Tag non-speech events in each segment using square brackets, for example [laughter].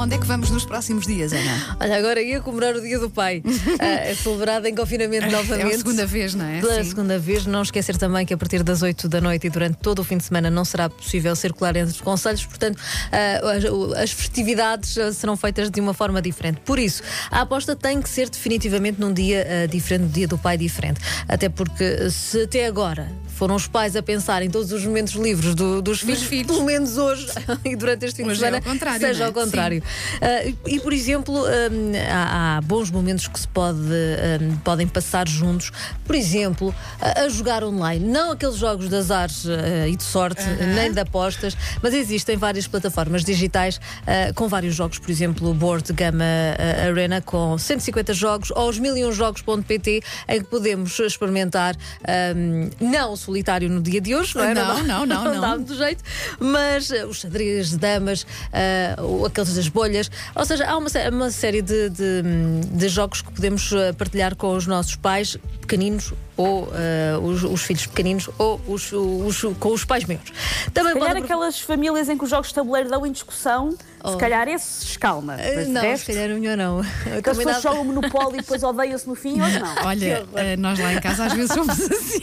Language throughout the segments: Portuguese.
onde é que vamos nos próximos dias, Ana? [laughs] Olha, agora ia comemorar o Dia do Pai. [laughs] Ah, é celebrado em confinamento novamente. É a segunda vez, não é? Pela Sim. segunda vez, não esquecer também que a partir das 8 da noite e durante todo o fim de semana não será possível circular entre os conselhos, portanto, ah, as, as festividades ah, serão feitas de uma forma diferente. Por isso, a aposta tem que ser definitivamente num dia diferente, no dia do pai diferente. Até porque se até agora foram os pais a pensar em todos os momentos livres do- dos filhos, filhos. pelo menos hoje [laughs] e durante este fim de é semana, ao contrário, seja é? ao contrário. Ah, e, por exemplo, hum, há, há bons momentos que se pode, hum, podem passar juntos. Por exemplo, a, a jogar online. Não aqueles jogos de azar ah, e de sorte, nem de apostas, mas existem várias plataformas digitais ah, com vários jogos. Por exemplo, o Board Gama Arena com 150 jogos ou os 1001jogos.pt em que podemos experimentar hum, não o solitário no dia de hoje, não é? Não, dá- não, não, não [laughs] não. dá muito jeito, mas eh, os xadrez, damas, ou aqueles das bolhas, ou seja, há uma, uma série de, de, de jogos que podemos eh, partilhar com os nossos pais pequeninos ou eh, os, os filhos pequeninos ou os, os- com os pais meus. Também Se calhar pode- aquelas famílias em que os jogos de tabuleiro dão em discussão, Oh. se calhar esses calma. Não, resto, se calhar é melhor não. [laughs] Aquelas pessoas dá- jogam Monopólio e depois [laughs] odeiam-se no fim, hoje não. Olha, eh, nós lá em casa às vezes somos assim.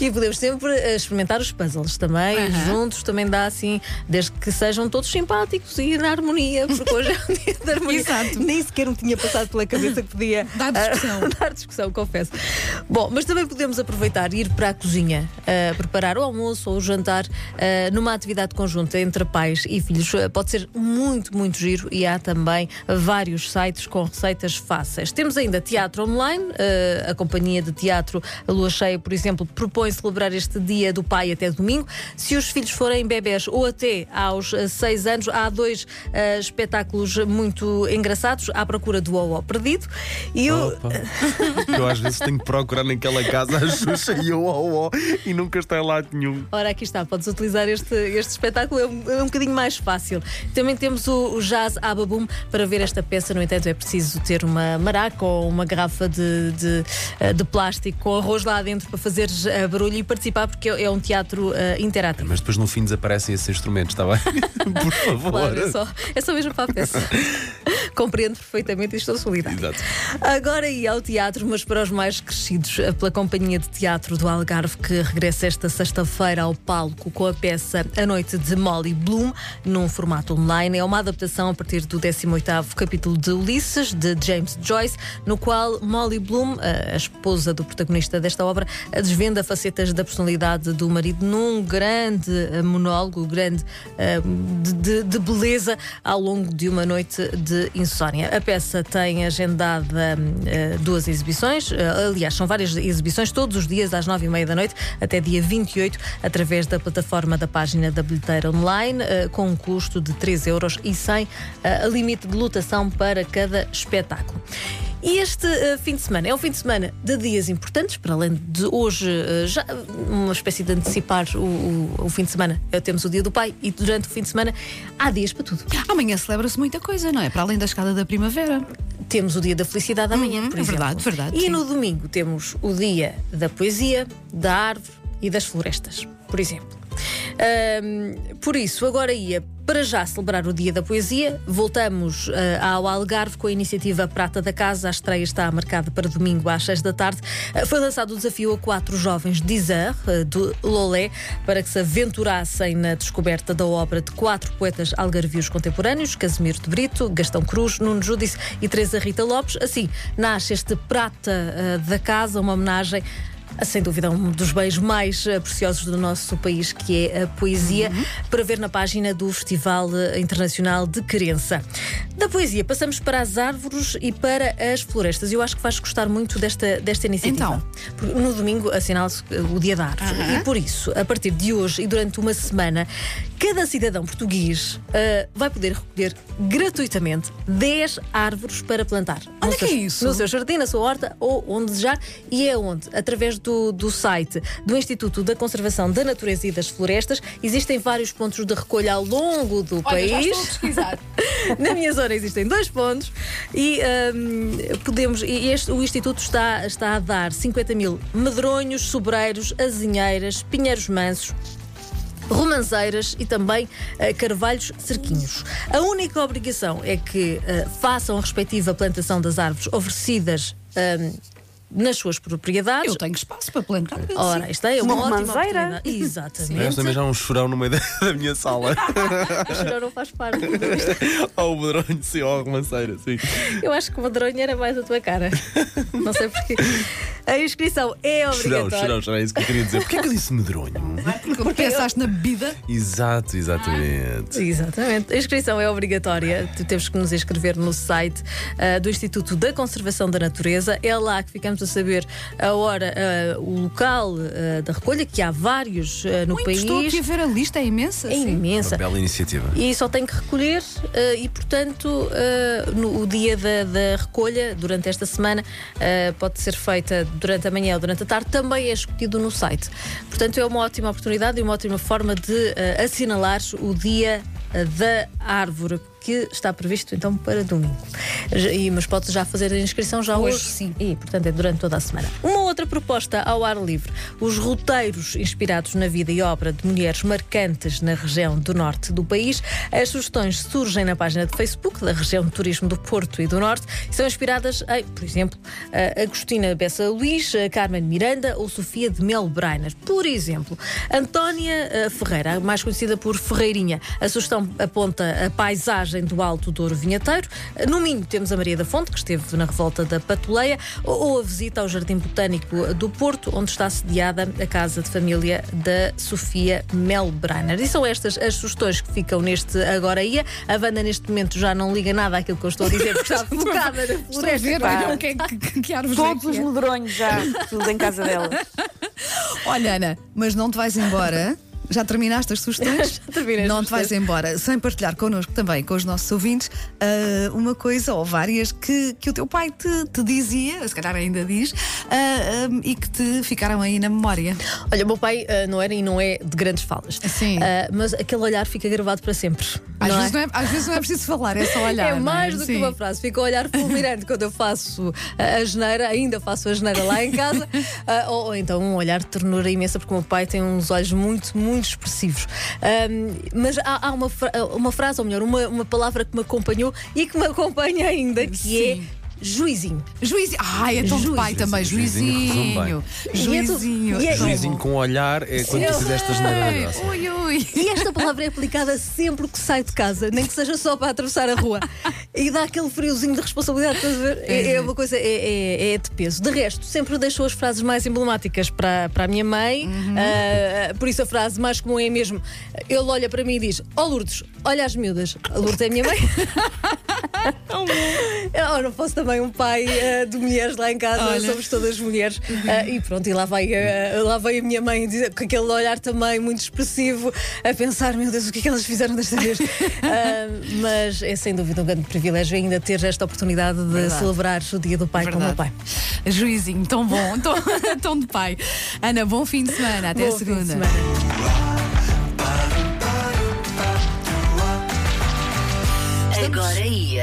E podemos sempre eh, experimentar os puzzles também, juntos também dá assim, desde que sejam todos simpáticos e na harmonia, porque hoje é um dia de harmonia. Exato. Nem sequer me tinha passado pela cabeça que podia [laughs] Dar discussão. ah, [laughs] dar discussão, confesso. Bom, mas também podemos aproveitar e ir para a cozinha, ah, preparar o almoço ou o jantar ah, numa atividade conjunta entre pais e filhos. Pode ser muito, muito giro e há também vários sites com receitas fáceis. Temos ainda teatro online, a companhia de teatro Lua Cheia, por exemplo, propõe celebrar este dia do pai até domingo. Se os filhos forem bebés ou até aos ah, seis anos, há dois ah, espetáculos muito engraçados à procura do Oó perdido. E o, Opa. Eu às vezes tenho que procurar naquela casa a Xuxa e o ó, e nunca está em lado nenhum. Ora, aqui está, podes utilizar este, este espetáculo, é um, é um bocadinho mais fácil. Também temos o, o Jazz Ababum para ver esta peça, no entanto, é preciso ter uma maraca ou uma garrafa de, de, eh, de plástico com arroz lá dentro para fazer eh, barulho e participar, porque é é um teatro eh, interativo. Mas depois no fim desaparecem esses instrumentos, está bem? [laughs] Por favor. Claro, é só, é só mesmo para a peça. [laughs] Compreendo perfeitamente e estou solidária. Exato. Agora ia ao teatro, mas para os mais crescidos, eh, pela Companhia de Teatro do Algarve, que regressa esta sexta-feira ao palco com a peça A Noite de Molly Bloom, num formato online. É uma adaptação a partir do 18º capítulo de Ulisses, de James Joyce, no qual Molly Bloom, a a esposa do protagonista desta obra, desvenda facetas da personalidade do marido num grande eh, monólogo, grande eh, de, de- de beleza, ao longo de uma noite de insónia. A peça tem agendada eh, duas exibições, eh, aliás, são várias exibições, todos os dias às nove e meia da noite, até dia 28, através da plataforma da página da bilheteira online, eh, com um custo de 3 euros e sem limite de lotação para cada espetáculo. E este eh, fim de semana é um fim de semana de dias importantes, para além de hoje, eh, já uma espécie de antecipar o, o- o fim de semana. Eh, temos o dia do pai e durante o fim de semana há dias para tudo. Amanhã celebra-se muita coisa, não é? Para além da escada da primavera. Temos o dia da felicidade amanhã, Uhum, por é exemplo. verdade, verdade, E sim. no domingo temos o dia da poesia, da árvore e das florestas, por exemplo. Ahm, por isso, agora ia para já celebrar o Dia da Poesia. Voltamos ah, ao Algarve com a iniciativa Prata da Casa. A estreia está marcada para domingo às 6 da tarde. Ah, foi lançado o desafio a quatro jovens de Isar, ah, do Lolé, para que se aventurassem na descoberta da obra de quatro poetas algarvios contemporâneos: Casimiro de Brito, Gastão Cruz, Nuno Judice e Teresa Rita Lopes. Assim, nasce este Prata da Casa, uma homenagem sem dúvida, um dos bens mais eh, preciosos do nosso país, que é a poesia, para ver na página do Festival eh, Internacional de Querença. Da poesia, passamos para as árvores e para as florestas. Eu acho que vais gostar muito desta, desta iniciativa. Então? Porque no domingo assinala-se eh, o Dia da Árvore. Aham. E por isso, a partir de hoje e durante uma semana, cada cidadão português eh, vai poder recolher gratuitamente 10 árvores para plantar. Olha No que seu- é isso. No seu jardim, na sua horta ou onde desejar. E é onde? Através do, do site do Instituto da Conservação da Natureza e das Florestas. Existem vários pontos de recolha ao longo do país. pesquisar. [laughs] Na minha zona existem dois pontos e hum, podemos. E este, o Instituto está, está a dar 50 mil medronhos, sobreiros, azinheiras, pinheiros mansos. Romanceiras e também eh, carvalhos cerquinhos. A única obrigação é que eh, façam a respectiva plantação das árvores oferecidas eh, nas suas propriedades. Eu tenho espaço para plantar. Ora, isto é uma, Uma ótima romanceira. oportunidade. Exatamente. Também já há um chorão no meio da, da minha sala. [laughs] O chorão não faz parte. [laughs] Ou o medronho, sim, ou a romanceira, sim. Eu acho que o madronho era mais a tua cara. Não sei porquê. A inscrição é Chorão, obrigatória. chorão, chorão, é isso que eu queria dizer. Porquê que eu disse medronho? Porque pensaste na bebida. Exato, exatamente. Exatamente. A inscrição é obrigatória. Tu temos que nos inscrever no site ah, do Instituto da Conservação da Natureza. É lá que ficamos a saber a hora, ah, o local ah, da recolha, que há vários ah, no Muito, país. estou aqui a ver a lista, é imensa. É sim. imensa. Uma bela iniciativa. E só tem que recolher e, portanto, no o dia da, da recolha, durante esta semana, pode ser feita durante a manhã ou durante a tarde, também é escolhido no site. Portanto, é uma ótima oportunidade e uma ótima forma de eh, assinalar o dia eh, da árvore. Que está previsto então para domingo. E, mas pode já fazer a inscrição já hoje. Hoje, sim. E, portanto, é durante toda a semana. Uma outra proposta ao ar livre: os roteiros inspirados na vida e obra de mulheres marcantes na região do norte do país. As sugestões surgem na página de Facebook da região de turismo do Porto e do Norte e são inspiradas em, por exemplo, a Agostina Bessa Luís, Carmen Miranda ou Sofia de Mel Brainer. Por exemplo, Antónia eh, Ferreira, mais conhecida por Ferreirinha. A sugestão aponta a paisagem do Alto Douro Vinheteiro. No Minho temos a Maria da Fonte, que esteve na revolta da Patuleia, ou a visita ao Jardim Botânico do Porto, onde está sediada a casa de família da Sofia Melbrainer. E são estas as sugestões que ficam neste Agora Ia. A Wanda, neste momento, já não liga nada àquilo que eu estou a dizer, porque está [laughs] [laughs] focada na Estou a ver, olha o que, é que, que árvores Todos é os é. medronhos já, tudo em casa dela. [laughs] Olha, Ana, mas não te vais embora. Já terminaste as sugestões? [laughs] Já terminei Não te vais embora sem partilhar connosco também, com os nossos ouvintes, ah, uma coisa ou várias que, que o teu pai te, te dizia, se calhar ainda diz, ah, ah, e que te ficaram aí na memória. Olha, o meu pai ah, não era e não é de grandes falas. Sim. Mas aquele olhar fica gravado para sempre. Às, não vezes é? não é, às vezes não é preciso falar, é só [laughs] olhar. É não mais do que Sim. uma frase. Fica a olhar fulminante quando eu faço a, geneira, ainda faço a geneira lá em casa. [laughs] Ou, ou então um olhar de ternura imensa, porque o meu pai tem uns olhos muito, muito expressivos. Ahm, mas há, há uma, fra- uma frase, ou melhor, uma, uma palavra que me acompanhou e que me acompanha ainda, que Sim. é juizinho. Juizinho. Ai, é tão de Juiz. pai também. Juizinho, Juizinho. E é tu- Juizinho. e é- Juizinho com olhar é quando tu Eu fizeste a sei. geneira da graça. Ui, ui. E esta palavra é aplicada sempre que saio de casa, nem que seja só para atravessar a rua. E dá aquele friozinho de responsabilidade, estás a ver? É, é uma coisa, é, é- é de peso. De resto, sempre deixo as frases mais emblemáticas para, para a minha mãe. Ah, por isso a frase mais comum é mesmo: ele olha para mim e diz: Ó Lourdes, olha as miúdas. A Lourdes é a minha mãe. [laughs] Eu não posso também um pai ah, de mulheres lá em casa, Olha. somos todas mulheres. Ah, e pronto, e lá vai, ah, lá vai a minha mãe com aquele olhar também muito expressivo, a pensar: meu Deus, o que é que elas fizeram desta vez? [laughs] Mas é sem dúvida um grande privilégio ainda ter esta oportunidade de Verdade. celebrar o dia do pai com o meu pai. Juizinho, tão bom, [laughs] tão, tão de pai. Ana, bom fim de semana. Até Bom fim de segunda. semana. Agora ia.